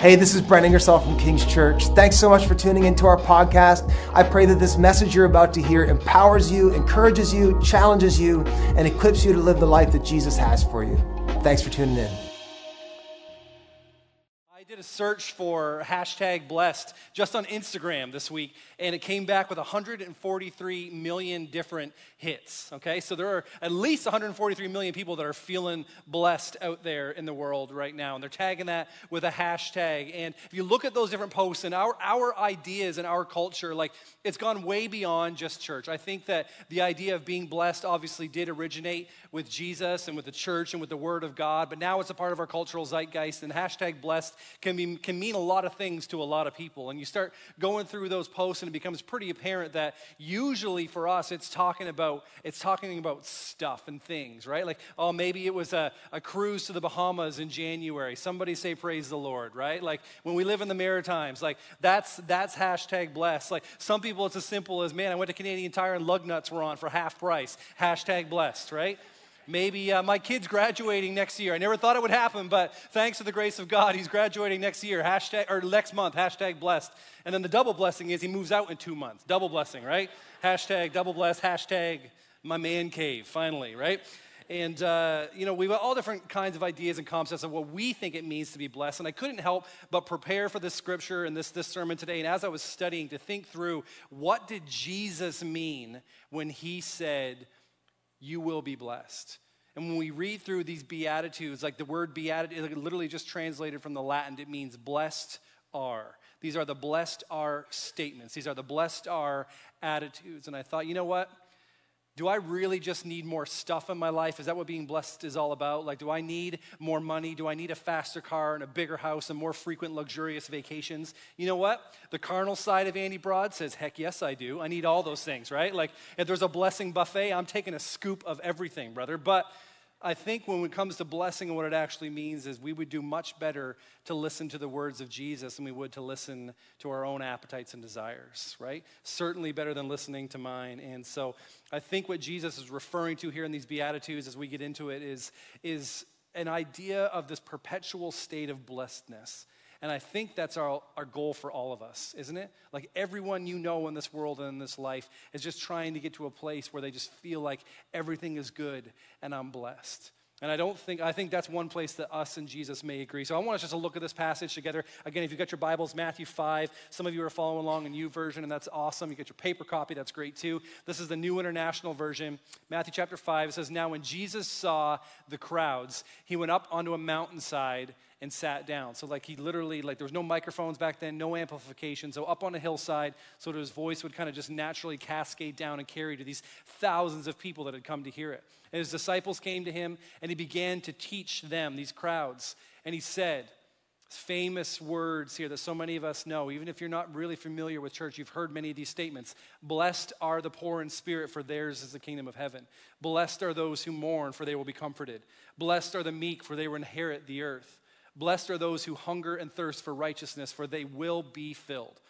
Hey, this is Brent Ingersoll from King's Church. Thanks so much for tuning into our podcast. I pray that this message you're about to hear empowers you, encourages you, challenges you, and equips you to live the life that Jesus has for you. Thanks for tuning in did a search for hashtag blessed just on Instagram this week, and it came back with 143 million different hits. Okay, so there are at least 143 million people that are feeling blessed out there in the world right now, and they're tagging that with a hashtag. And if you look at those different posts and our, our ideas and our culture, like it's gone way beyond just church. I think that the idea of being blessed obviously did originate with Jesus and with the church and with the Word of God, but now it's a part of our cultural zeitgeist, and hashtag blessed can, be, can mean a lot of things to a lot of people. And you start going through those posts, and it becomes pretty apparent that usually for us, it's talking about it's talking about stuff and things, right? Like, oh, maybe it was a, a cruise to the Bahamas in January. Somebody say praise the Lord, right? Like when we live in the Maritimes, like that's that's hashtag blessed. Like some people, it's as simple as, man, I went to Canadian Tire and lug nuts were on for half price. Hashtag blessed, right? Maybe uh, my kid's graduating next year. I never thought it would happen, but thanks to the grace of God, he's graduating next year, hashtag, or next month, hashtag blessed. And then the double blessing is he moves out in two months. Double blessing, right? Hashtag double blessed, hashtag my man cave, finally, right? And, uh, you know, we've got all different kinds of ideas and concepts of what we think it means to be blessed. And I couldn't help but prepare for this scripture and this, this sermon today. And as I was studying, to think through what did Jesus mean when he said, you will be blessed. And when we read through these Beatitudes, like the word Beatitude, literally just translated from the Latin, it means blessed are. These are the blessed are statements. These are the blessed are attitudes. And I thought, you know what? Do I really just need more stuff in my life? Is that what being blessed is all about? Like, do I need more money? Do I need a faster car and a bigger house and more frequent luxurious vacations? You know what? The carnal side of Andy Broad says, heck yes, I do. I need all those things, right? Like, if there's a blessing buffet, I'm taking a scoop of everything, brother. But I think when it comes to blessing and what it actually means is we would do much better to listen to the words of Jesus than we would to listen to our own appetites and desires, right? Certainly better than listening to mine. And so I think what Jesus is referring to here in these Beatitudes as we get into it is, is an idea of this perpetual state of blessedness and I think that's our, our goal for all of us, isn't it? Like everyone you know in this world and in this life is just trying to get to a place where they just feel like everything is good and I'm blessed. And I don't think, I think that's one place that us and Jesus may agree. So I want us just to look at this passage together. Again, if you've got your Bibles, Matthew 5. Some of you are following along in version and that's awesome. You get your paper copy, that's great too. This is the New International Version. Matthew chapter 5, it says, Now when Jesus saw the crowds, he went up onto a mountainside and sat down. So, like, he literally, like, there was no microphones back then, no amplification. So, up on a hillside, so his voice would kind of just naturally cascade down and carry to these thousands of people that had come to hear it. And his disciples came to him, and he began to teach them, these crowds. And he said, famous words here that so many of us know. Even if you're not really familiar with church, you've heard many of these statements. Blessed are the poor in spirit, for theirs is the kingdom of heaven. Blessed are those who mourn, for they will be comforted. Blessed are the meek, for they will inherit the earth. Blessed are those who hunger and thirst for righteousness, for they will be filled.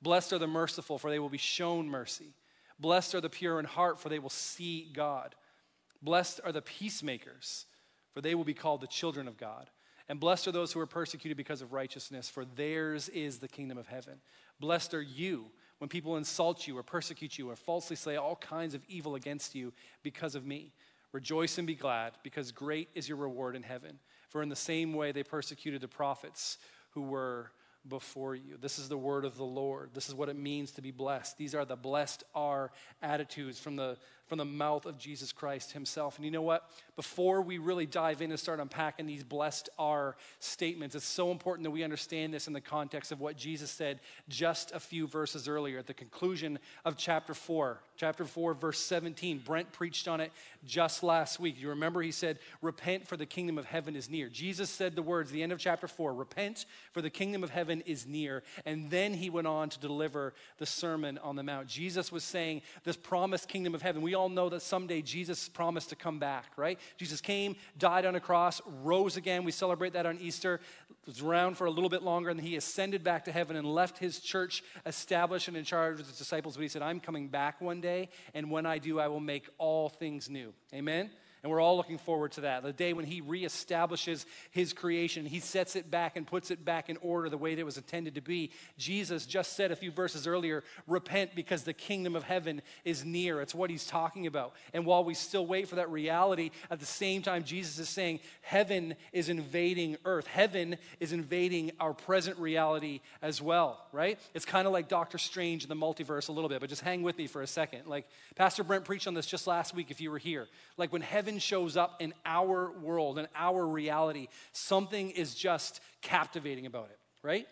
Blessed are the merciful, for they will be shown mercy. Blessed are the pure in heart, for they will see God. Blessed are the peacemakers, for they will be called the children of God. And blessed are those who are persecuted because of righteousness, for theirs is the kingdom of heaven. Blessed are you when people insult you or persecute you or falsely say all kinds of evil against you because of me. Rejoice and be glad, because great is your reward in heaven. For in the same way they persecuted the prophets who were before you. This is the word of the Lord. This is what it means to be blessed. These are the blessed are attitudes from the from the mouth of Jesus Christ himself. And you know what? Before we really dive in and start unpacking these blessed are statements, it's so important that we understand this in the context of what Jesus said just a few verses earlier at the conclusion of chapter 4. Chapter 4, verse 17. Brent preached on it just last week. You remember he said, Repent, for the kingdom of heaven is near. Jesus said the words, the end of chapter 4, Repent, for the kingdom of heaven is near. And then he went on to deliver the Sermon on the Mount. Jesus was saying, This promised kingdom of heaven, we all know that someday Jesus promised to come back, right? Jesus came, died on a cross, rose again. We celebrate that on Easter. Was around for a little bit longer, and he ascended back to heaven and left his church established and in charge with his disciples. But he said, I'm coming back one day, and when I do, I will make all things new. Amen? And we're all looking forward to that. The day when he reestablishes his creation, he sets it back and puts it back in order the way that it was intended to be. Jesus just said a few verses earlier repent because the kingdom of heaven is near. It's what he's talking about. And while we still wait for that reality, at the same time, Jesus is saying heaven is invading earth. Heaven is invading our present reality as well, right? It's kind of like Doctor Strange in the multiverse a little bit, but just hang with me for a second. Like Pastor Brent preached on this just last week if you were here. Like when heaven heaven shows up in our world, in our reality, something is just captivating about it, right?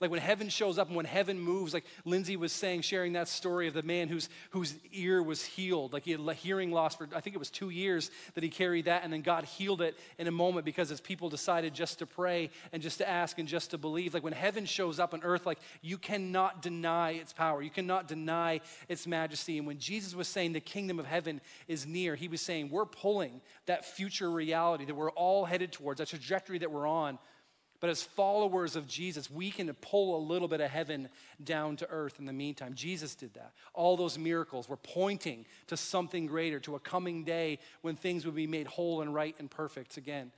Like when heaven shows up and when heaven moves, like Lindsay was saying, sharing that story of the man whose, whose ear was healed. Like he had hearing loss for, I think it was two years that he carried that, and then God healed it in a moment because his people decided just to pray and just to ask and just to believe. Like when heaven shows up on earth, like you cannot deny its power, you cannot deny its majesty. And when Jesus was saying the kingdom of heaven is near, he was saying we're pulling that future reality that we're all headed towards, that trajectory that we're on but as followers of Jesus, we can pull a little bit of heaven down to earth in the meantime. Jesus did that. All those miracles were pointing to something greater, to a coming day when things would be made whole and right and perfect again.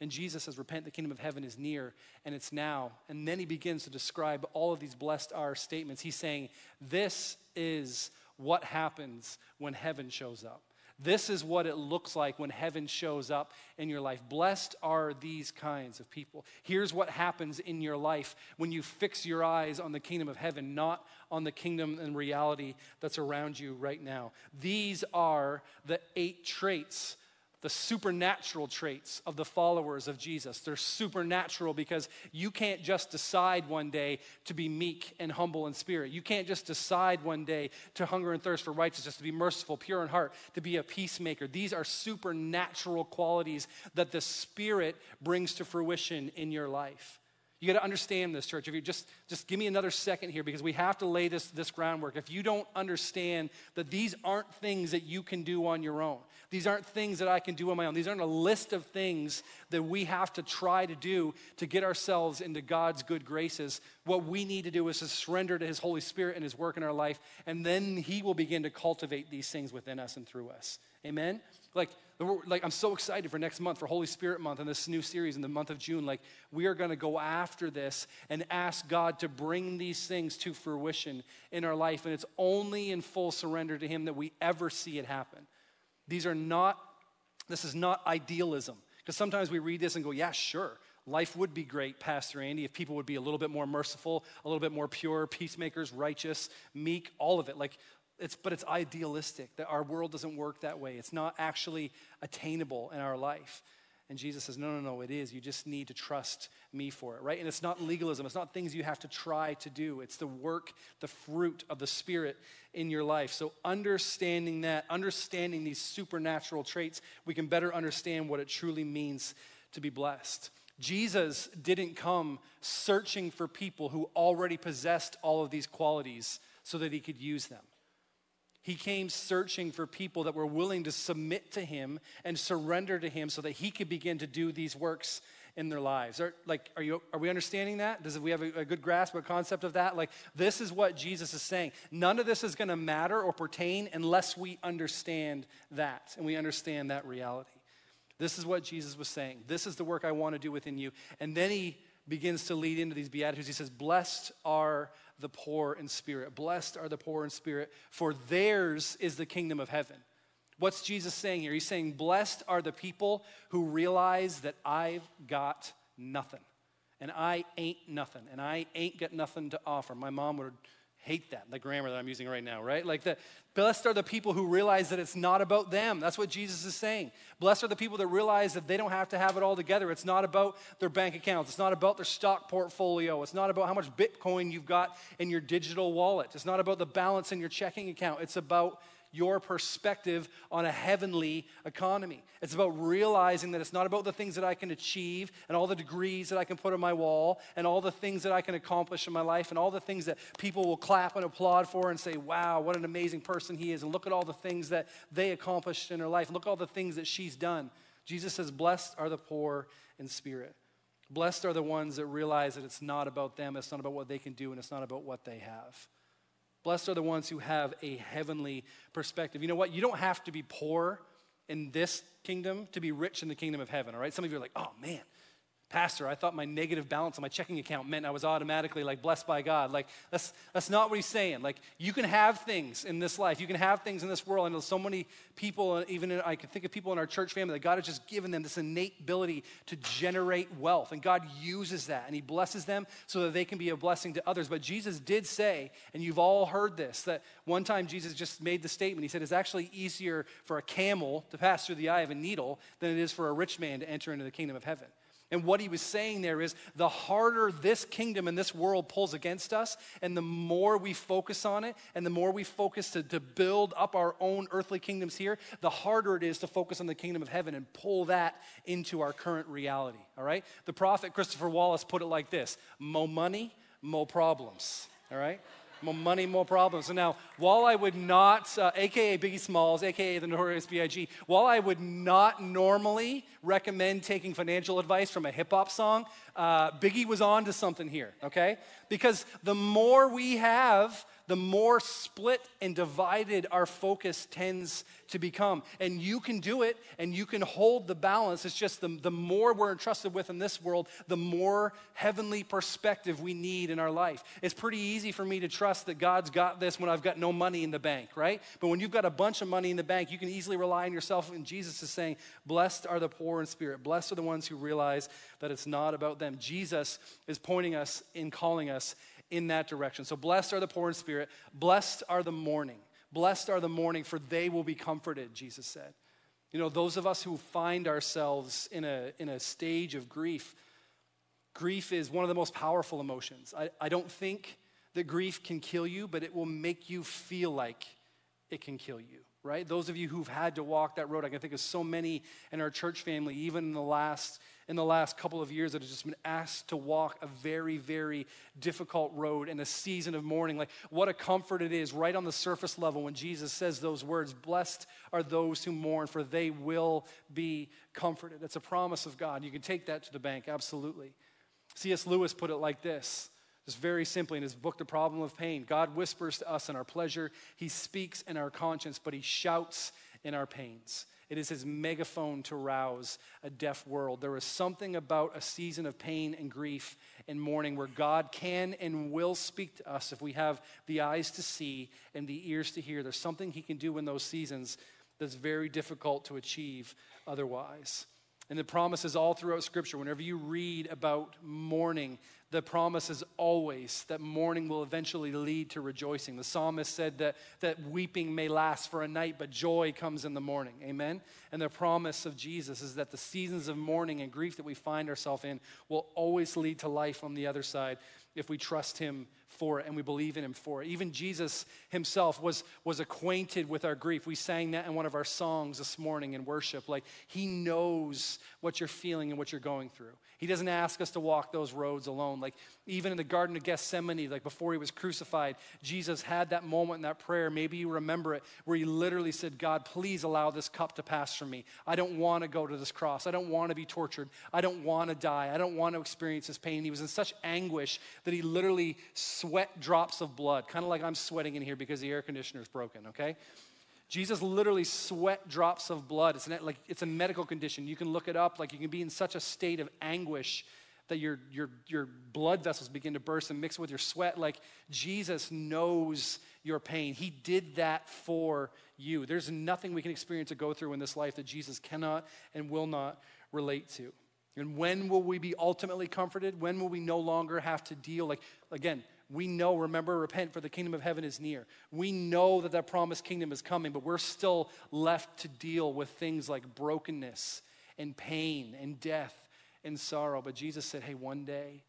And Jesus says, Repent, the kingdom of heaven is near, and it's now. And then he begins to describe all of these blessed are statements. He's saying, This is what happens when heaven shows up. This is what it looks like when heaven shows up in your life. Blessed are these kinds of people. Here's what happens in your life when you fix your eyes on the kingdom of heaven, not on the kingdom and reality that's around you right now. These are the eight traits the supernatural traits of the followers of Jesus. They're supernatural because you can't just decide one day to be meek and humble in spirit. You can't just decide one day to hunger and thirst for righteousness, to be merciful, pure in heart, to be a peacemaker. These are supernatural qualities that the Spirit brings to fruition in your life. You got to understand this, church. If you just just give me another second here because we have to lay this this groundwork. If you don't understand that these aren't things that you can do on your own. These aren't things that I can do on my own. These aren't a list of things that we have to try to do to get ourselves into God's good graces. What we need to do is to surrender to His Holy Spirit and His work in our life, and then He will begin to cultivate these things within us and through us. Amen? Like, like I'm so excited for next month, for Holy Spirit month and this new series in the month of June. Like, we are going to go after this and ask God to bring these things to fruition in our life. And it's only in full surrender to Him that we ever see it happen. These are not, this is not idealism. Because sometimes we read this and go, yeah, sure. Life would be great, Pastor Andy, if people would be a little bit more merciful, a little bit more pure, peacemakers, righteous, meek, all of it. Like, it's, but it's idealistic that our world doesn't work that way. It's not actually attainable in our life. And Jesus says, No, no, no, it is. You just need to trust me for it, right? And it's not legalism. It's not things you have to try to do. It's the work, the fruit of the Spirit in your life. So, understanding that, understanding these supernatural traits, we can better understand what it truly means to be blessed. Jesus didn't come searching for people who already possessed all of these qualities so that he could use them. He came searching for people that were willing to submit to him and surrender to him so that he could begin to do these works in their lives. Are, like, are, you, are we understanding that? Does we have a, a good grasp or concept of that? Like, this is what Jesus is saying. None of this is going to matter or pertain unless we understand that and we understand that reality. This is what Jesus was saying. This is the work I want to do within you. And then he begins to lead into these Beatitudes. He says, Blessed are the poor in spirit. Blessed are the poor in spirit, for theirs is the kingdom of heaven. What's Jesus saying here? He's saying, Blessed are the people who realize that I've got nothing. And I ain't nothing. And I ain't got nothing to offer. My mom would hate that, the grammar that I'm using right now, right? Like the blessed are the people who realize that it's not about them. That's what Jesus is saying. Blessed are the people that realize that they don't have to have it all together. It's not about their bank accounts. It's not about their stock portfolio. It's not about how much Bitcoin you've got in your digital wallet. It's not about the balance in your checking account. It's about your perspective on a heavenly economy. It's about realizing that it's not about the things that I can achieve and all the degrees that I can put on my wall and all the things that I can accomplish in my life and all the things that people will clap and applaud for and say, wow, what an amazing person he is. And look at all the things that they accomplished in her life. Look all the things that she's done. Jesus says, Blessed are the poor in spirit. Blessed are the ones that realize that it's not about them, it's not about what they can do, and it's not about what they have. Blessed are the ones who have a heavenly perspective. You know what? You don't have to be poor in this kingdom to be rich in the kingdom of heaven, all right? Some of you are like, oh man, Pastor, I thought my negative balance on my checking account meant I was automatically like blessed by God. Like, that's, that's not what he's saying. Like, you can have things in this life, you can have things in this world. I know so many people, uh, even in, I can think of people in our church family that God has just given them this innate ability to generate wealth. And God uses that and he blesses them so that they can be a blessing to others. But Jesus did say, and you've all heard this, that one time Jesus just made the statement. He said, It's actually easier for a camel to pass through the eye of a needle than it is for a rich man to enter into the kingdom of heaven. And what he was saying there is the harder this kingdom and this world pulls against us, and the more we focus on it, and the more we focus to, to build up our own earthly kingdoms here, the harder it is to focus on the kingdom of heaven and pull that into our current reality. All right? The prophet Christopher Wallace put it like this Mo money, mo problems. All right? More money, more problems. And now, while I would not, uh, AKA Biggie Smalls, AKA the Notorious B.I.G., while I would not normally recommend taking financial advice from a hip hop song, uh, Biggie was on to something here, okay? Because the more we have, the more split and divided our focus tends to become. And you can do it and you can hold the balance. It's just the, the more we're entrusted with in this world, the more heavenly perspective we need in our life. It's pretty easy for me to trust that God's got this when I've got no money in the bank, right? But when you've got a bunch of money in the bank, you can easily rely on yourself. And Jesus is saying, Blessed are the poor in spirit. Blessed are the ones who realize that it's not about them. Jesus is pointing us in calling us in that direction. So, blessed are the poor in spirit, blessed are the mourning. Blessed are the mourning, for they will be comforted, Jesus said. You know, those of us who find ourselves in a, in a stage of grief, grief is one of the most powerful emotions. I, I don't think that grief can kill you, but it will make you feel like it can kill you, right? Those of you who've had to walk that road, I can think of so many in our church family, even in the last in the last couple of years that have just been asked to walk a very, very difficult road in a season of mourning. Like, what a comfort it is right on the surface level when Jesus says those words Blessed are those who mourn, for they will be comforted. It's a promise of God. You can take that to the bank, absolutely. C.S. Lewis put it like this. Just very simply in his book, The Problem of Pain, God whispers to us in our pleasure, He speaks in our conscience, but He shouts in our pains. It is his megaphone to rouse a deaf world. There is something about a season of pain and grief and mourning where God can and will speak to us if we have the eyes to see and the ears to hear. There's something he can do in those seasons that's very difficult to achieve otherwise. And the promises all throughout Scripture, whenever you read about mourning, the promise is always that mourning will eventually lead to rejoicing. The psalmist said that, that weeping may last for a night, but joy comes in the morning. Amen? And the promise of Jesus is that the seasons of mourning and grief that we find ourselves in will always lead to life on the other side if we trust Him for it and we believe in him for it. Even Jesus himself was, was acquainted with our grief. We sang that in one of our songs this morning in worship. Like, he knows what you're feeling and what you're going through. He doesn't ask us to walk those roads alone. Like, even in the Garden of Gethsemane, like before he was crucified, Jesus had that moment in that prayer. Maybe you remember it, where he literally said, God, please allow this cup to pass from me. I don't want to go to this cross. I don't want to be tortured. I don't want to die. I don't want to experience this pain. He was in such anguish that he literally sweat drops of blood, kind of like I'm sweating in here because the air conditioner is broken, okay? Jesus literally sweat drops of blood. It's, an, like, it's a medical condition. You can look it up. Like you can be in such a state of anguish that your, your, your blood vessels begin to burst and mix with your sweat. Like Jesus knows your pain. He did that for you. There's nothing we can experience or go through in this life that Jesus cannot and will not relate to. And when will we be ultimately comforted? When will we no longer have to deal? Like, again, we know, remember, repent, for the kingdom of heaven is near. We know that that promised kingdom is coming, but we're still left to deal with things like brokenness and pain and death and sorrow. But Jesus said, hey, one day,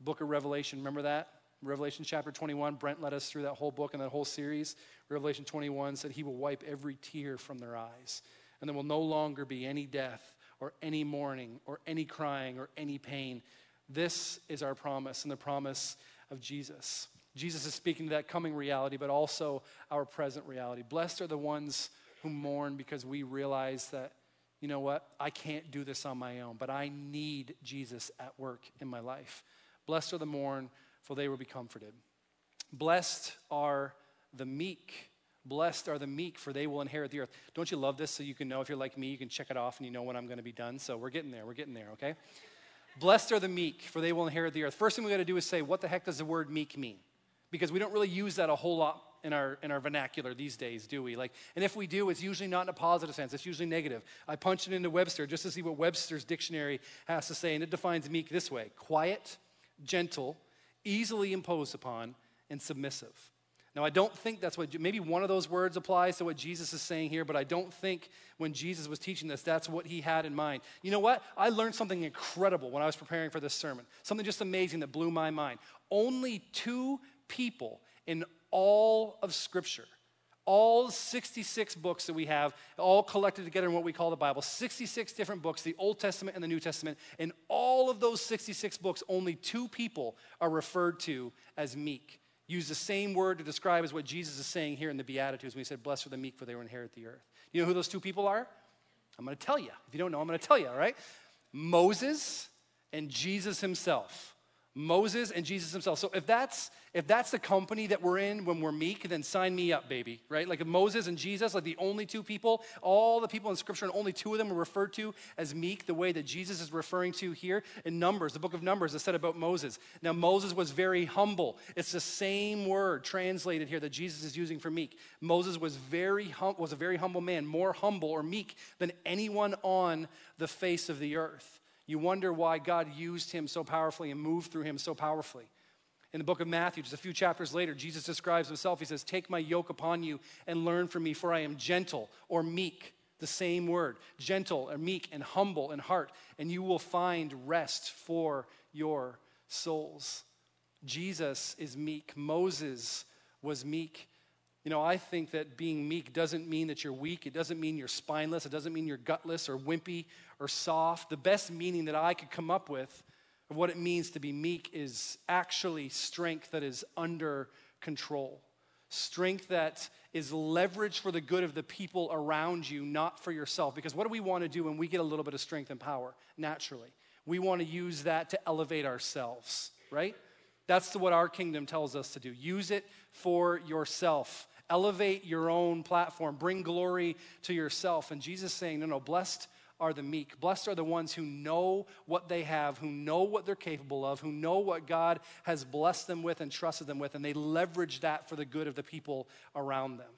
book of Revelation, remember that? Revelation chapter 21, Brent led us through that whole book and that whole series. Revelation 21 said he will wipe every tear from their eyes, and there will no longer be any death or any mourning or any crying or any pain. This is our promise, and the promise of Jesus. Jesus is speaking to that coming reality, but also our present reality. Blessed are the ones who mourn because we realize that, you know what, I can't do this on my own, but I need Jesus at work in my life. Blessed are the mourn, for they will be comforted. Blessed are the meek, Blessed are the meek, for they will inherit the earth. Don't you love this so you can know if you're like me, you can check it off and you know when I'm going to be done? So we're getting there, we're getting there, okay? Blessed are the meek, for they will inherit the earth. First thing we got to do is say, what the heck does the word meek mean? Because we don't really use that a whole lot in our in our vernacular these days, do we? Like, and if we do, it's usually not in a positive sense. It's usually negative. I punched it into Webster just to see what Webster's dictionary has to say, and it defines meek this way: quiet, gentle, easily imposed upon, and submissive. Now, I don't think that's what, maybe one of those words applies to what Jesus is saying here, but I don't think when Jesus was teaching this, that's what he had in mind. You know what? I learned something incredible when I was preparing for this sermon, something just amazing that blew my mind. Only two people in all of Scripture, all 66 books that we have, all collected together in what we call the Bible, 66 different books, the Old Testament and the New Testament. In all of those 66 books, only two people are referred to as meek use the same word to describe as what Jesus is saying here in the Beatitudes when he said, Blessed are the meek, for they will inherit the earth. You know who those two people are? I'm going to tell you. If you don't know, I'm going to tell you, all right? Moses and Jesus himself. Moses and Jesus himself. So if that's if that's the company that we're in when we're meek, then sign me up, baby. Right? Like Moses and Jesus, like the only two people, all the people in Scripture, and only two of them are referred to as meek, the way that Jesus is referring to here in Numbers, the book of Numbers, is said about Moses. Now Moses was very humble. It's the same word translated here that Jesus is using for meek. Moses was very hum- was a very humble man, more humble or meek than anyone on the face of the earth. You wonder why God used him so powerfully and moved through him so powerfully. In the book of Matthew, just a few chapters later, Jesus describes himself. He says, Take my yoke upon you and learn from me, for I am gentle or meek, the same word, gentle or meek and humble in heart, and you will find rest for your souls. Jesus is meek. Moses was meek. You know, I think that being meek doesn't mean that you're weak. It doesn't mean you're spineless. It doesn't mean you're gutless or wimpy or soft. The best meaning that I could come up with of what it means to be meek is actually strength that is under control. Strength that is leveraged for the good of the people around you, not for yourself. Because what do we want to do when we get a little bit of strength and power? Naturally, we want to use that to elevate ourselves, right? That's what our kingdom tells us to do. Use it for yourself. Elevate your own platform. Bring glory to yourself. And Jesus saying, no, no, blessed are the meek. Blessed are the ones who know what they have, who know what they're capable of, who know what God has blessed them with and trusted them with, and they leverage that for the good of the people around them.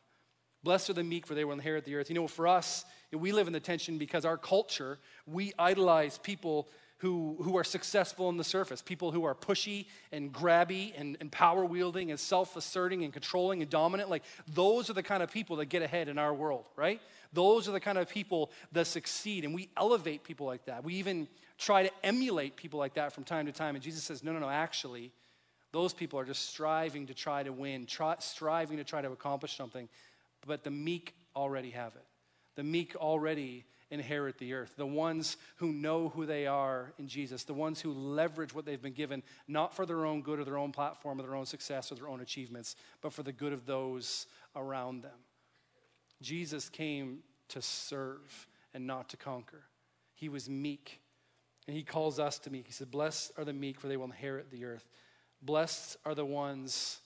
Blessed are the meek, for they will inherit the earth. You know, for us, we live in the tension because our culture, we idolize people who, who are successful on the surface, people who are pushy and grabby and, and power wielding and self asserting and controlling and dominant. Like, those are the kind of people that get ahead in our world, right? Those are the kind of people that succeed. And we elevate people like that. We even try to emulate people like that from time to time. And Jesus says, no, no, no, actually, those people are just striving to try to win, try, striving to try to accomplish something. But the meek already have it. The meek already inherit the earth. The ones who know who they are in Jesus, the ones who leverage what they've been given, not for their own good or their own platform or their own success or their own achievements, but for the good of those around them. Jesus came to serve and not to conquer. He was meek. And he calls us to meek. He said, Blessed are the meek, for they will inherit the earth. Blessed are the ones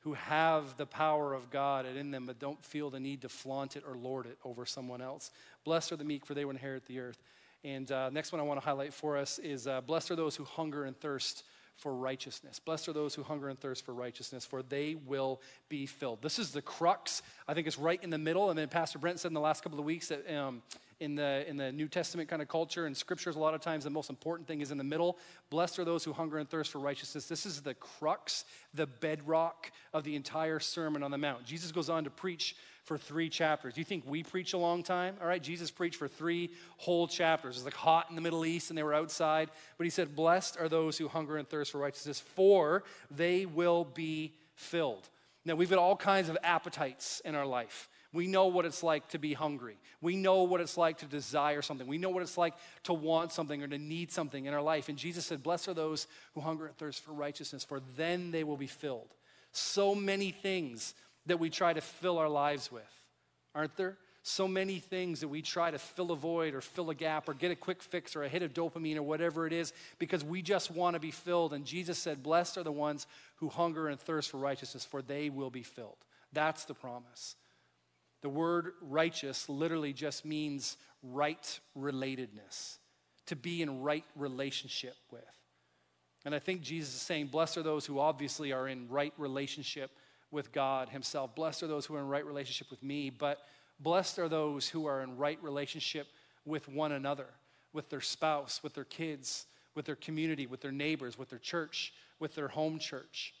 who have the power of God in them, but don't feel the need to flaunt it or lord it over someone else. Blessed are the meek, for they will inherit the earth. And uh, next one I want to highlight for us is uh, blessed are those who hunger and thirst for righteousness. Blessed are those who hunger and thirst for righteousness, for they will be filled. This is the crux. I think it's right in the middle. And then Pastor Brent said in the last couple of weeks that um, in the, in the New Testament kind of culture and scriptures, a lot of times the most important thing is in the middle. Blessed are those who hunger and thirst for righteousness. This is the crux, the bedrock of the entire Sermon on the Mount. Jesus goes on to preach for three chapters. You think we preach a long time? All right, Jesus preached for three whole chapters. It was like hot in the Middle East and they were outside. But he said, Blessed are those who hunger and thirst for righteousness, for they will be filled. Now, we've got all kinds of appetites in our life. We know what it's like to be hungry. We know what it's like to desire something. We know what it's like to want something or to need something in our life. And Jesus said, Blessed are those who hunger and thirst for righteousness, for then they will be filled. So many things that we try to fill our lives with, aren't there? So many things that we try to fill a void or fill a gap or get a quick fix or a hit of dopamine or whatever it is because we just want to be filled. And Jesus said, Blessed are the ones who hunger and thirst for righteousness, for they will be filled. That's the promise. The word righteous literally just means right relatedness, to be in right relationship with. And I think Jesus is saying, Blessed are those who obviously are in right relationship with God Himself. Blessed are those who are in right relationship with me, but blessed are those who are in right relationship with one another, with their spouse, with their kids, with their community, with their neighbors, with their church, with their home church.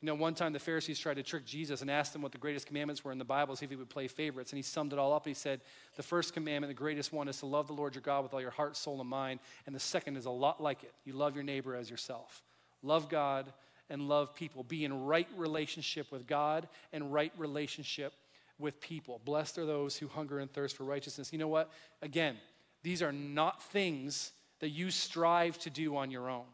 You know, one time the Pharisees tried to trick Jesus and asked him what the greatest commandments were in the Bible, see if he would play favorites. And he summed it all up. And he said, The first commandment, the greatest one, is to love the Lord your God with all your heart, soul, and mind. And the second is a lot like it you love your neighbor as yourself. Love God and love people. Be in right relationship with God and right relationship with people. Blessed are those who hunger and thirst for righteousness. You know what? Again, these are not things that you strive to do on your own.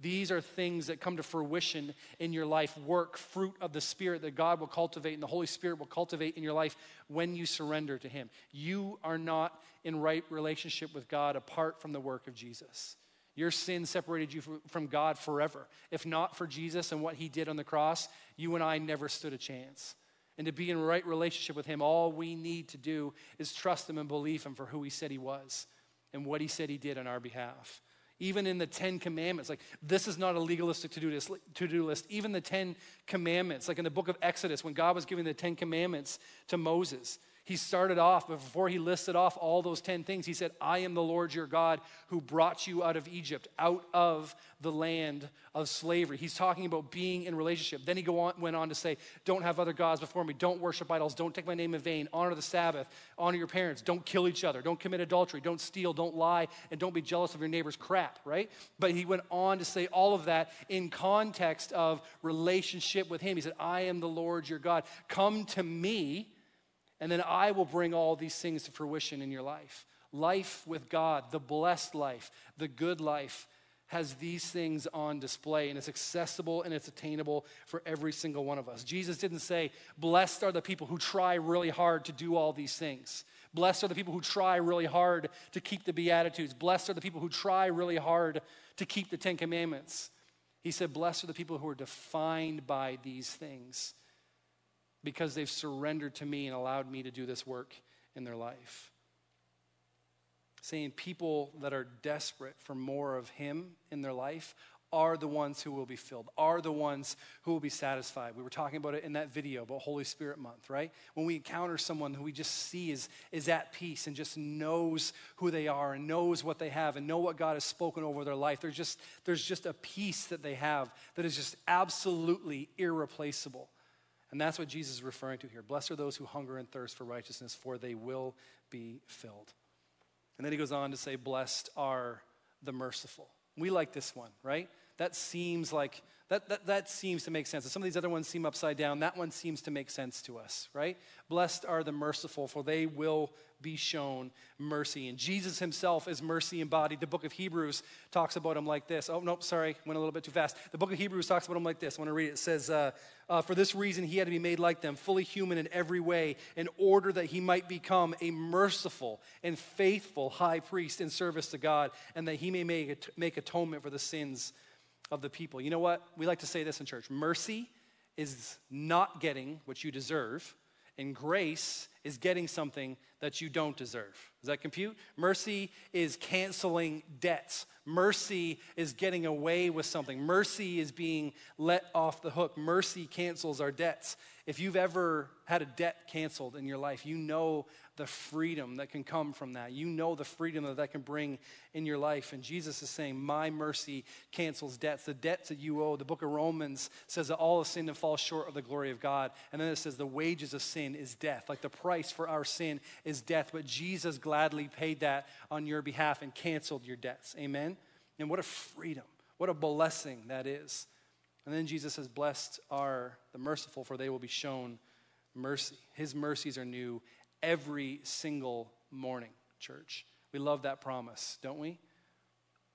These are things that come to fruition in your life, work, fruit of the Spirit that God will cultivate and the Holy Spirit will cultivate in your life when you surrender to Him. You are not in right relationship with God apart from the work of Jesus. Your sin separated you from God forever. If not for Jesus and what He did on the cross, you and I never stood a chance. And to be in right relationship with Him, all we need to do is trust Him and believe Him for who He said He was and what He said He did on our behalf even in the Ten Commandments. Like, this is not a legalistic to do list, to-do list. Even the Ten Commandments, like in the book of Exodus, when God was giving the Ten Commandments to Moses, he started off, before he listed off all those 10 things, he said, I am the Lord your God who brought you out of Egypt, out of the land of slavery. He's talking about being in relationship. Then he go on, went on to say, Don't have other gods before me. Don't worship idols. Don't take my name in vain. Honor the Sabbath. Honor your parents. Don't kill each other. Don't commit adultery. Don't steal. Don't lie. And don't be jealous of your neighbor's crap, right? But he went on to say all of that in context of relationship with him. He said, I am the Lord your God. Come to me and then I will bring all these things to fruition in your life. Life with God, the blessed life, the good life, has these things on display and it's accessible and it's attainable for every single one of us. Jesus didn't say, Blessed are the people who try really hard to do all these things. Blessed are the people who try really hard to keep the Beatitudes. Blessed are the people who try really hard to keep the Ten Commandments. He said, Blessed are the people who are defined by these things because they've surrendered to me and allowed me to do this work in their life. Saying people that are desperate for more of Him in their life are the ones who will be filled, are the ones who will be satisfied. We were talking about it in that video about Holy Spirit Month, right? When we encounter someone who we just see is, is at peace and just knows who they are and knows what they have and know what God has spoken over their life, there's just, there's just a peace that they have that is just absolutely irreplaceable. And that's what Jesus is referring to here. Blessed are those who hunger and thirst for righteousness, for they will be filled. And then he goes on to say, Blessed are the merciful. We like this one, right? That seems like, that, that, that seems to make sense. some of these other ones seem upside down. That one seems to make sense to us, right? Blessed are the merciful, for they will be shown mercy. And Jesus himself is mercy embodied. The book of Hebrews talks about him like this. Oh, nope, sorry, went a little bit too fast. The book of Hebrews talks about him like this. I want to read it. It says, uh, uh, For this reason, he had to be made like them, fully human in every way, in order that he might become a merciful and faithful high priest in service to God, and that he may make, make atonement for the sins of the people. You know what? We like to say this in church mercy is not getting what you deserve, and grace is getting something that you don't deserve. Does that compute? Mercy is canceling debts. Mercy is getting away with something. Mercy is being let off the hook. Mercy cancels our debts. If you've ever had a debt canceled in your life, you know the freedom that can come from that. You know the freedom that that can bring in your life. And Jesus is saying, My mercy cancels debts. The debts that you owe, the book of Romans says that all of sin and fall short of the glory of God. And then it says the wages of sin is death. Like the price for our sin is death. But Jesus gladly paid that on your behalf and canceled your debts. Amen? And what a freedom. What a blessing that is. And then Jesus says, Blessed are the merciful, for they will be shown mercy. His mercies are new every single morning, church. We love that promise, don't we?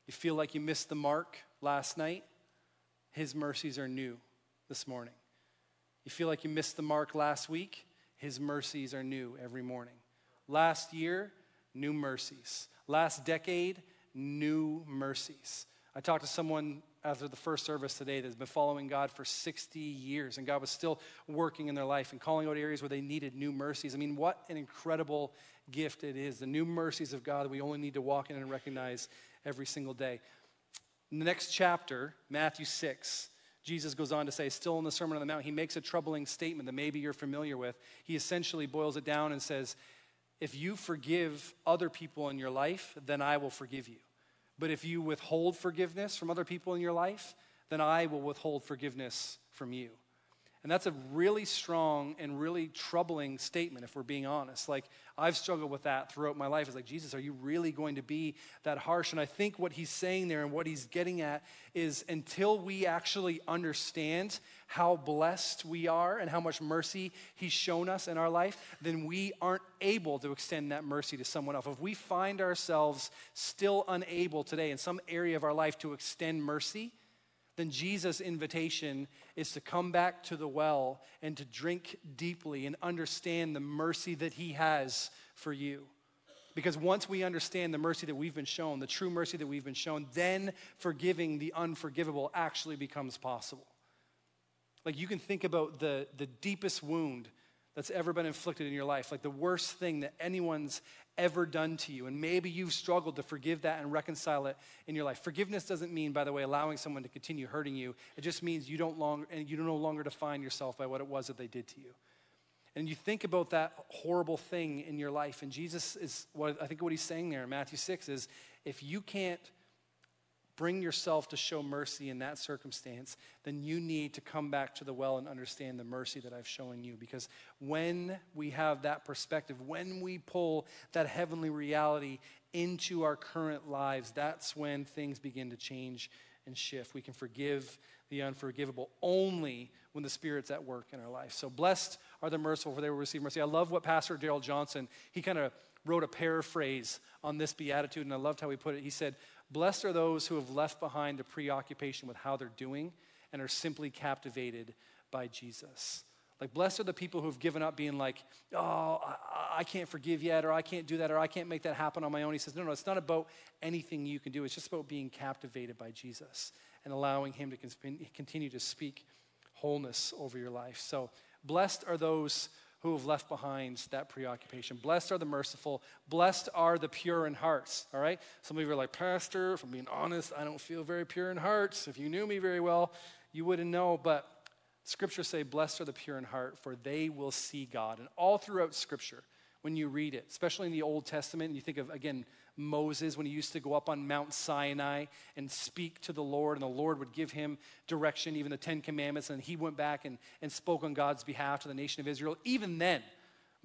You feel like you missed the mark last night? His mercies are new this morning. You feel like you missed the mark last week? His mercies are new every morning. Last year, new mercies. Last decade, new mercies. I talked to someone after the first service today that's been following God for 60 years, and God was still working in their life and calling out areas where they needed new mercies. I mean, what an incredible gift it is the new mercies of God that we only need to walk in and recognize every single day. In the next chapter, Matthew 6, Jesus goes on to say, still in the Sermon on the Mount, he makes a troubling statement that maybe you're familiar with. He essentially boils it down and says, If you forgive other people in your life, then I will forgive you. But if you withhold forgiveness from other people in your life, then I will withhold forgiveness from you. And that's a really strong and really troubling statement if we're being honest. Like, I've struggled with that throughout my life. It's like, Jesus, are you really going to be that harsh? And I think what he's saying there and what he's getting at is until we actually understand how blessed we are and how much mercy he's shown us in our life, then we aren't able to extend that mercy to someone else. If we find ourselves still unable today in some area of our life to extend mercy, then Jesus' invitation is to come back to the well and to drink deeply and understand the mercy that He has for you. Because once we understand the mercy that we've been shown, the true mercy that we've been shown, then forgiving the unforgivable actually becomes possible. Like you can think about the, the deepest wound that's ever been inflicted in your life, like the worst thing that anyone's ever done to you. And maybe you've struggled to forgive that and reconcile it in your life. Forgiveness doesn't mean, by the way, allowing someone to continue hurting you. It just means you don't longer and you no longer define yourself by what it was that they did to you. And you think about that horrible thing in your life, and Jesus is what I think what he's saying there in Matthew 6 is if you can't bring yourself to show mercy in that circumstance, then you need to come back to the well and understand the mercy that I've shown you. Because when we have that perspective, when we pull that heavenly reality into our current lives, that's when things begin to change and shift. We can forgive the unforgivable only when the Spirit's at work in our life. So blessed are the merciful, for they will receive mercy. I love what Pastor Darrell Johnson, he kind of wrote a paraphrase on this beatitude, and I loved how he put it. He said, Blessed are those who have left behind the preoccupation with how they're doing and are simply captivated by Jesus. Like, blessed are the people who have given up being like, oh, I, I, can't forgive yet, or I can't do that, or I can't make that happen on my own. He says, no, no, it's not about anything you can do. It's just about being captivated by Jesus and allowing Him to continue to speak wholeness over your life. So, blessed are those who have left behind that preoccupation. Blessed are the merciful. Blessed are the pure in hearts. All right? Some of you are like, Pastor, if I'm being honest, I don't feel very pure in hearts. If you knew me very well, you wouldn't know. But scriptures say, Blessed are the pure in heart, for they will see God. And all throughout scripture, when you read it, especially in the Old Testament, and you think of, again, Moses when he used to go up on Mount Sinai and speak to the Lord, and the Lord would give him direction, even the Ten Commandments, and he went back and, and spoke on God's behalf to the nation of Israel. Even then,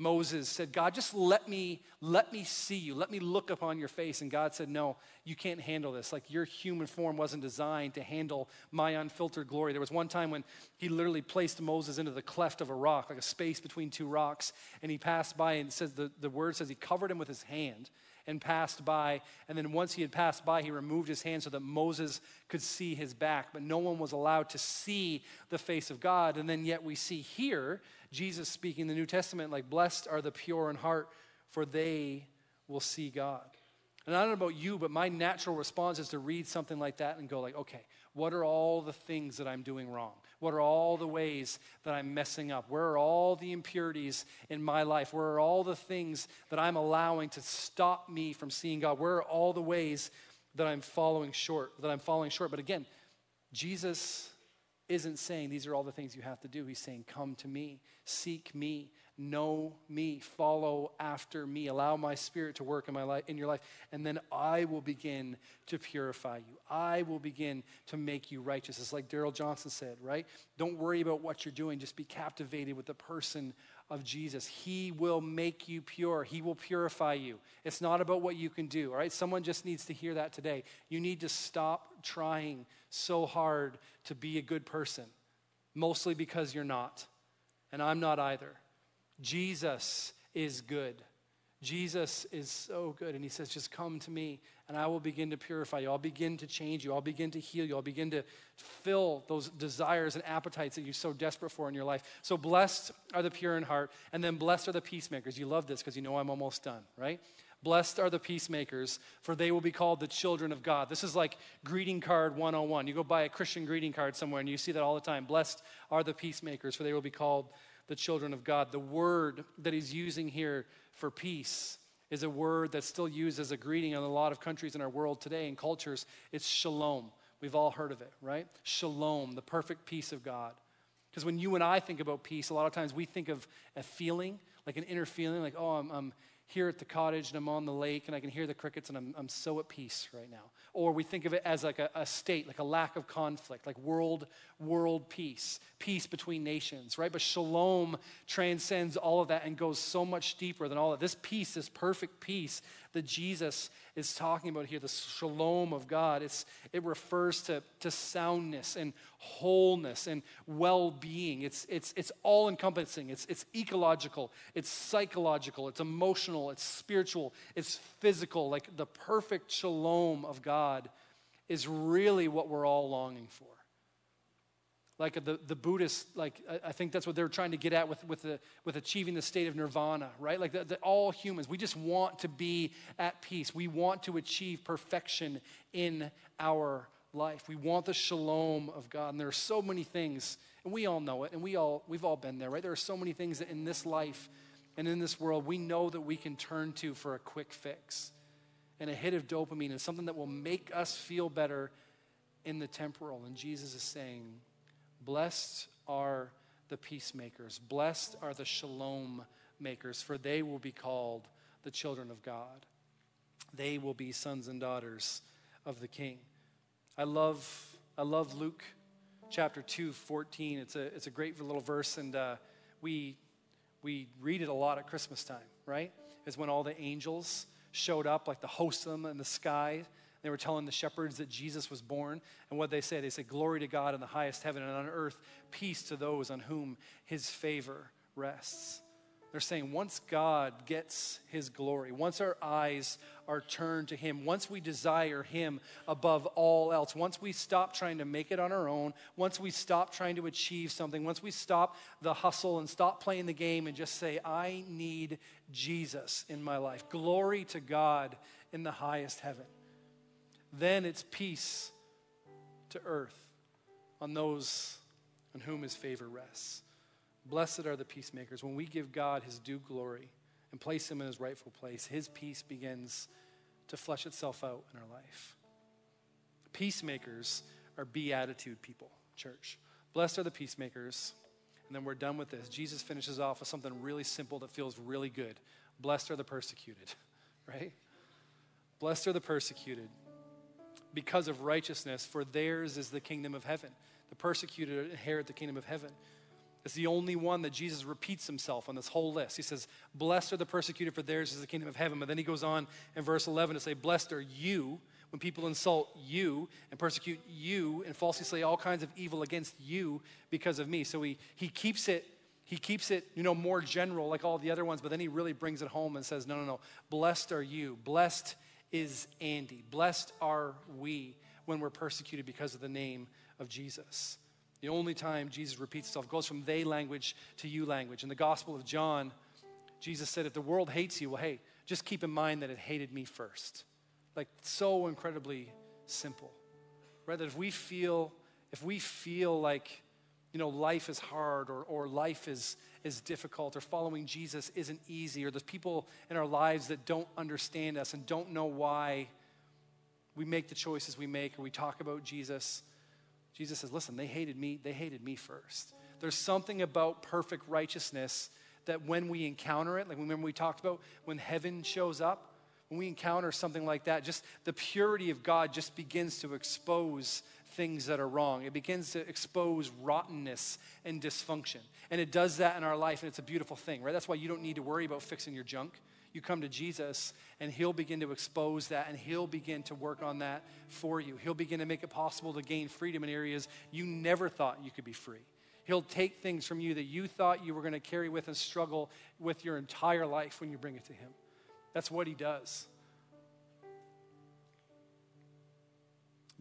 Moses said, God, just let me, let me see you. Let me look upon your face. And God said, No, you can't handle this. Like your human form wasn't designed to handle my unfiltered glory. There was one time when he literally placed Moses into the cleft of a rock, like a space between two rocks, and he passed by and says the, the word says he covered him with his hand and passed by. And then once he had passed by, he removed his hand so that Moses could see his back. But no one was allowed to see the face of God. And then yet we see here Jesus speaking in the New Testament, like, blessed are the pure in heart, for they will see God. And I don't know about you, but my natural response is to read something like that and go like, okay, what are all the things that I'm doing wrong? What are all the ways that I'm messing up? Where are all the impurities in my life? Where are all the things that I'm allowing to stop me from seeing God? Where are all the ways that I'm following short, that I'm falling short? But again, Jesus isn't saying these are all the things you have to do. He's saying, Come to me, seek me, know me, follow after me, allow my spirit to work in my life in your life, and then I will begin to purify you. I will begin to make you righteous. It's like Darrell Johnson said, right? Don't worry about what you're doing, just be captivated with the person of Jesus. He will make you pure. He will purify you. It's not about what you can do, all right? Someone just needs to hear that today. You need to stop trying so hard to be a good person, mostly because you're not. And I'm not either. Jesus is good. Jesus is so good. And he says, just come to me and I will begin to purify you. I'll begin to change you. I'll begin to heal you. I'll begin to fill those desires and appetites that you're so desperate for in your life. So blessed are the pure in heart, and then blessed are the peacemakers. You love this because you know I'm almost done, right? Blessed are the peacemakers, for they will be called the children of God. This is like greeting card 101. You go buy a Christian greeting card somewhere and you see that all the time. Blessed are the peacemakers, for they will be called the children of God. The word that he's using here for peace is a word that's still used as a greeting in a lot of countries in our world today and cultures. It's shalom. We've all heard of it, right? Shalom, the perfect peace of God. Because when you and I think about peace, a lot of times we think of a feeling, like an inner feeling, like, oh, I'm, I'm here at the cottage and I'm on the lake and I can hear the crickets and I'm, I'm so at peace right now. Or we think of it as like a, a state, like a lack of conflict, like world, world peace, peace between nations, right? But shalom transcends all of that and goes so much deeper than all of this peace, this perfect peace that Jesus is talking about here, the shalom of God. It's, it refers to, to soundness and wholeness and well being. It's, it's, it's all encompassing, it's, it's ecological, it's psychological, it's emotional, it's spiritual, it's physical. Like the perfect shalom of God is really what we're all longing for like the, the buddhists like i think that's what they're trying to get at with, with, the, with achieving the state of nirvana right? Like the, the, all humans we just want to be at peace. We want to achieve perfection in our life. We want the shalom of god. And there are so many things and we all know it and we all we've all been there right? There are so many things that in this life and in this world we know that we can turn to for a quick fix and a hit of dopamine and something that will make us feel better in the temporal. And jesus is saying Blessed are the peacemakers. Blessed are the shalom makers, for they will be called the children of God. They will be sons and daughters of the King. I love, I love Luke chapter 2, 14. It's a, it's a great little verse, and uh, we, we read it a lot at Christmas time, right? Is when all the angels showed up, like the host of them in the sky they were telling the shepherds that Jesus was born. And what they say, they say, Glory to God in the highest heaven and on earth, peace to those on whom his favor rests. They're saying once God gets his glory, once our eyes are turned to him, once we desire him above all else, once we stop trying to make it on our own, once we stop trying to achieve something, once we stop the hustle and stop playing the game and just say, I need Jesus in my life. Glory to God in the highest heaven then it's peace to earth on those on whom his favor rests. Blessed are the peacemakers. When we give God his due glory and place him in his rightful place, his peace begins to flesh itself out in our life. Peacemakers are beatitude people, church. Blessed are the peacemakers. And then we're done with this. Jesus finishes off with something really simple that feels really good. Blessed are the persecuted, right? Blessed are the persecuted because of righteousness, for theirs is the kingdom of heaven. The persecuted inherit the kingdom of heaven. It's the only one that Jesus repeats himself on this whole list. He says, Blessed are the persecuted, for theirs is the kingdom of heaven. But then he goes on in verse 11 to say, Blessed are you when people insult you and persecute you and falsely say all kinds of evil against you because of me. So he, he keeps it. He keeps it, you know, more general like all the other ones, but then he really brings it home and says, No, no, no. Blessed are you. Blessed is Andy. Blessed are we when we're persecuted because of the name of Jesus. The only time Jesus repeats himself goes from they language to you language. In the Gospel of John, Jesus said, If the world hates you, well, hey, just keep in mind that it hated me first. Like, so incredibly simple. Right? if we feel, if we feel like, you know, life is hard or, or life is, is difficult or following Jesus isn't easy or there's people in our lives that don't understand us and don't know why we make the choices we make or we talk about Jesus. Jesus says, listen, they hated me, they hated me first. There's something about perfect righteousness that when we encounter it, like remember we talked about when heaven shows up, when we encounter something like that, just the purity of God just begins to expose things that are wrong. It begins to expose rottenness and dysfunction. And it does that in our life, and it's a beautiful thing, right? That's why you don't need to worry about fixing your junk. You come to Jesus, and He'll begin to expose that, and He'll begin to work on that for you. He'll begin to make it possible to gain freedom in areas you never thought you could be free. He'll take things from you that you thought you were going to carry with and struggle with your entire life when you bring it to Him. That's what He does.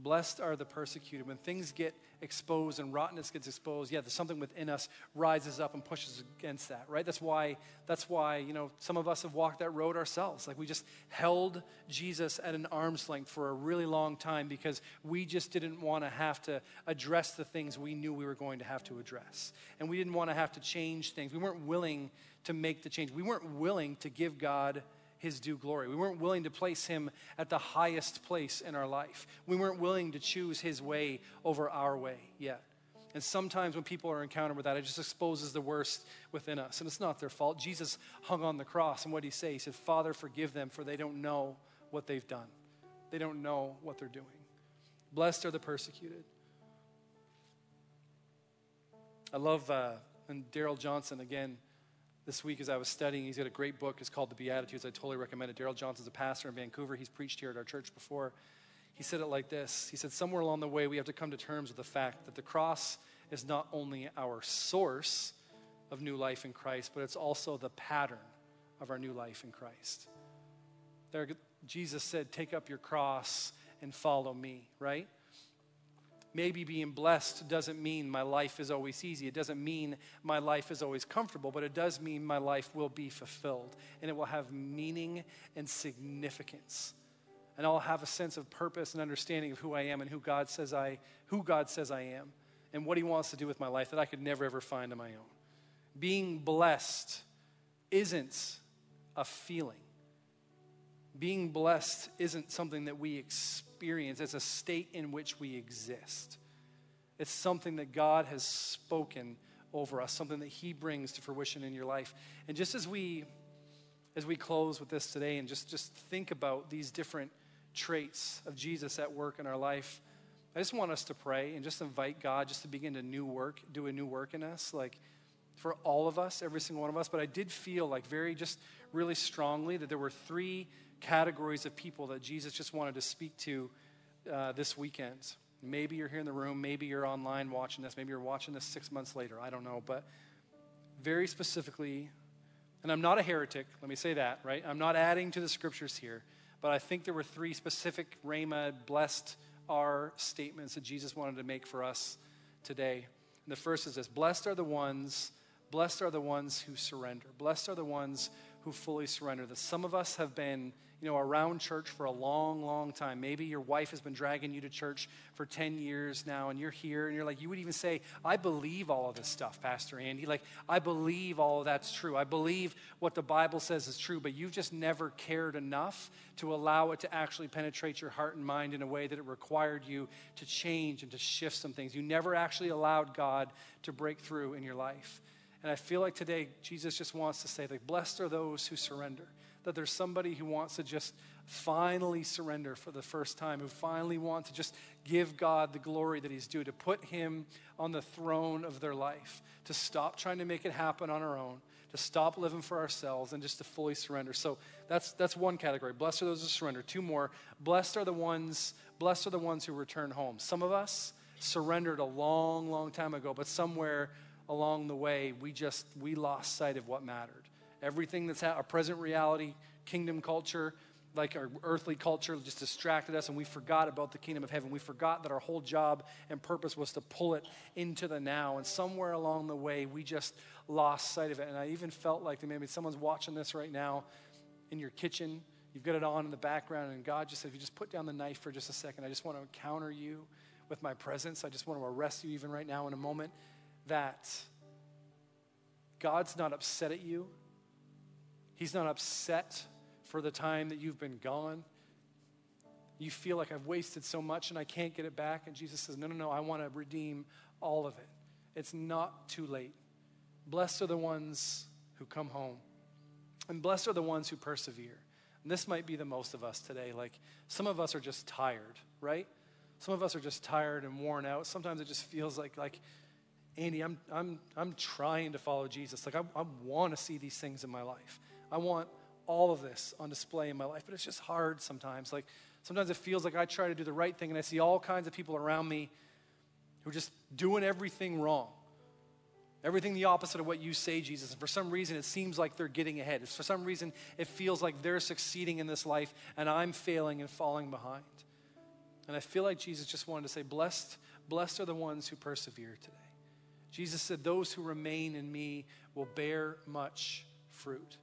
Blessed are the persecuted. When things get exposed and rottenness gets exposed, yeah, there's something within us rises up and pushes against that, right? That's why, that's why, you know, some of us have walked that road ourselves. Like we just held Jesus at an arm's length for a really long time because we just didn't want to have to address the things we knew we were going to have to address. And we didn't want to have to change things. We weren't willing to make the change. We weren't willing to give God his due glory. We weren't willing to place him at the highest place in our life. We weren't willing to choose his way over our way yet. And sometimes when people are encountered with that, it just exposes the worst within us. And it's not their fault. Jesus hung on the cross, and what did he say? He said, Father, forgive them, for they don't know what they've done. They don't know what they're doing. Blessed are the persecuted. I love, uh, and Darrell Johnson, again, this week as I was studying. He's got a great book. It's called The Beatitudes. I totally recommend it. Darrell Johnson's a pastor in Vancouver. He's preached here at our church before. He said it like this He said, Somewhere along the way, we have to come to terms with the fact that the cross is not only our source of new life in Christ, but it's also the pattern of our new life in Christ. There, Jesus said, Take up your cross and follow me, right? Maybe being blessed doesn't mean my life is always easy. It doesn't mean my life is always comfortable, but it does mean my life will be fulfilled and it will have meaning and significance. And I'll have a sense of purpose and understanding of who I am and who God says I who God says I am and what he wants to do with my life that I could never ever find on my own. Being blessed isn't a feeling. Being blessed isn't something that we experience it's a state in which we exist. It's something that God has spoken over us, something that He brings to fruition in your life. And just as we as we close with this today and just, just think about these different traits of Jesus at work in our life, I just want us to pray and just invite God just to begin to new work, do a new work in us, like for all of us, every single one of us. But I did feel like very just really strongly that there were three categories of people that Jesus just wanted to speak to uh, this weekend. Maybe you're here in the room, maybe you're online watching this, maybe you're watching this six months later, I don't know. But very specifically, and I'm not a heretic, let me say that, right? I'm not adding to the scriptures here, but I think there were three specific Rhema, blessed are statements that Jesus wanted to make for us today. And the first is this Blessed are the ones, blessed are the ones who surrender. Blessed are the ones who fully surrender. That some of us have been you know, around church for a long, long time. Maybe your wife has been dragging you to church for 10 years now, and you're here, and you're like, you would even say, I believe all of this stuff, Pastor Andy. Like, I believe all of that's true. I believe what the Bible says is true, but you've just never cared enough to allow it to actually penetrate your heart and mind in a way that it required you to change and to shift some things. You never actually allowed God to break through in your life. And I feel like today, Jesus just wants to say, like, blessed are those who surrender that there's somebody who wants to just finally surrender for the first time, who finally wants to just give God the glory that He's due, to put Him on the throne of their life, to stop trying to make it happen on our own, to stop living for ourselves, and just to fully surrender. So that's, that's one category. Blessed are those who surrender. Two more. Blessed are the ones, blessed are the ones who return home. Some of us surrendered a long, long time ago, but somewhere along the way, we just, we lost sight of what mattered Everything that's ha- our present reality, kingdom culture, like our earthly culture just distracted us and we forgot about the kingdom of heaven. We forgot that our whole job and purpose was to pull it into the now. And somewhere along the way, we just lost sight of it. And I even felt like maybe someone's watching this right now in your kitchen. You've got it on in the background, and God just said, if you just put down the knife for just a second, I just want to encounter you with my presence. I just want to arrest you even right now in a moment that God's not upset at you. He's not upset for the time that you've been gone. You feel like I've wasted so much and I can't get it back. And Jesus says, No, no, no, I want to redeem all of it. It's not too late. Blessed are the ones who come home, and blessed are the ones who persevere. And this might be the most of us today. Like some of us are just tired, right? Some of us are just tired and worn out. Sometimes it just feels like, like Andy, I'm, I'm, I'm trying to follow Jesus. Like I, I want to see these things in my life. I want all of this on display in my life, but it's just hard sometimes. Like sometimes it feels like I try to do the right thing and I see all kinds of people around me who are just doing everything wrong. Everything the opposite of what you say, Jesus. And for some reason, it seems like they're getting ahead. For some reason, it feels like they're succeeding in this life and I'm failing and falling behind. And I feel like Jesus just wanted to say, Blessed, Blessed are the ones who persevere today. Jesus said, Those who remain in me will bear much fruit.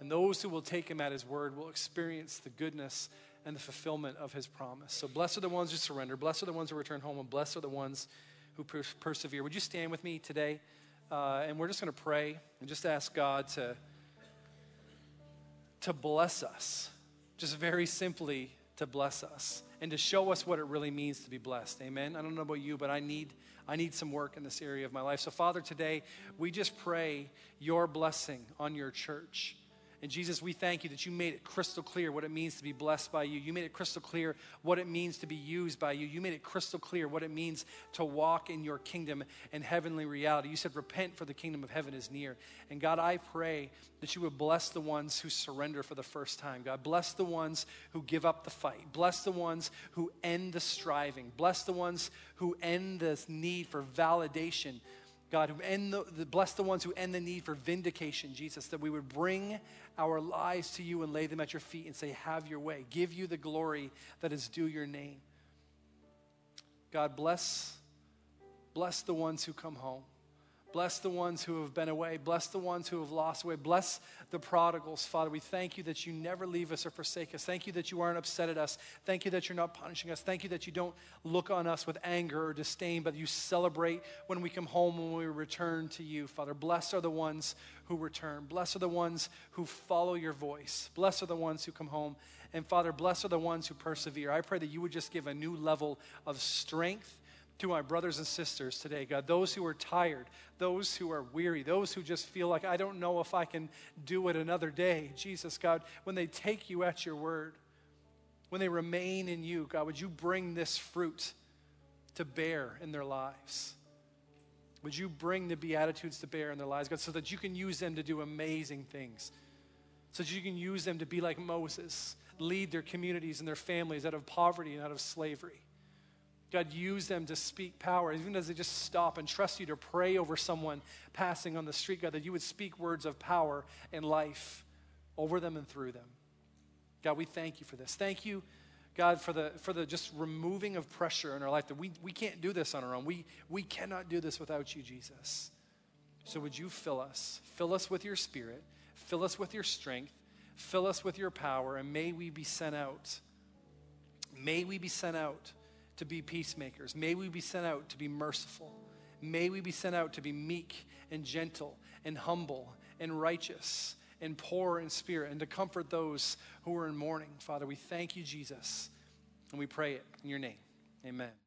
And those who will take him at his word will experience the goodness and the fulfillment of his promise. So, blessed are the ones who surrender, blessed are the ones who return home, and blessed are the ones who per- persevere. Would you stand with me today? Uh, and we're just going to pray and just ask God to, to bless us, just very simply to bless us and to show us what it really means to be blessed. Amen. I don't know about you, but I need I need some work in this area of my life. So Father, today we just pray your blessing on your church. And Jesus, we thank you that you made it crystal clear what it means to be blessed by you. You made it crystal clear what it means to be used by you. You made it crystal clear what it means to walk in your kingdom and heavenly reality. You said, Repent, for the kingdom of heaven is near. And God, I pray that you would bless the ones who surrender for the first time. God, bless the ones who give up the fight. Bless the ones who end the striving. Bless the ones who end this need for validation God, who end the, the, bless the ones who end the need for vindication, Jesus, that we would bring our lives to you and lay them at your feet and say, Have your way. Give you the glory that is due your name. God, bless, bless the ones who come home. Bless the ones who have been away. Bless the ones who have lost away. Bless the prodigals, Father. We thank you that you never leave us or forsake us. Thank you that you aren't upset at us. Thank you that you're not punishing us. Thank you that you don't look on us with anger or disdain, but you celebrate when we come home when we return to you, Father. Blessed are the ones who return. Blessed are the ones who follow your voice. Blessed are the ones who come home. And Father, blessed are the ones who persevere. I pray that you would just give a new level of strength to my brothers and sisters today, God, those who are tired, those who are weary, those who just feel like, I don't know if I can do it another day. Jesus, God, when they take you at your word, when they remain in you, God, would you bring this fruit to bear in their lives? Would you bring the Beatitudes to bear in their lives, God, so that you can use them to do amazing things? So that you can use them to be like Moses, lead their communities and their families out of poverty and out of slavery. God, use them to speak power, even as they just stop and trust you to pray over someone passing on the street, God, that you would speak words of power and life over them and through them. God, we thank you for this. Thank you, God, for the, for the just removing of pressure in our life that we, we can't do this on our own. We, we cannot do this without you, Jesus. So would you fill us? Fill us with your spirit, fill us with your strength, fill us with your power, and may we be sent out. May we be sent out to be peacemakers. May we be sent out to be merciful. May we be sent out to be meek and gentle and humble and righteous and poor in spirit and to comfort those who are in mourning. Father, we thank you, Jesus, and we pray it in your name. Amen.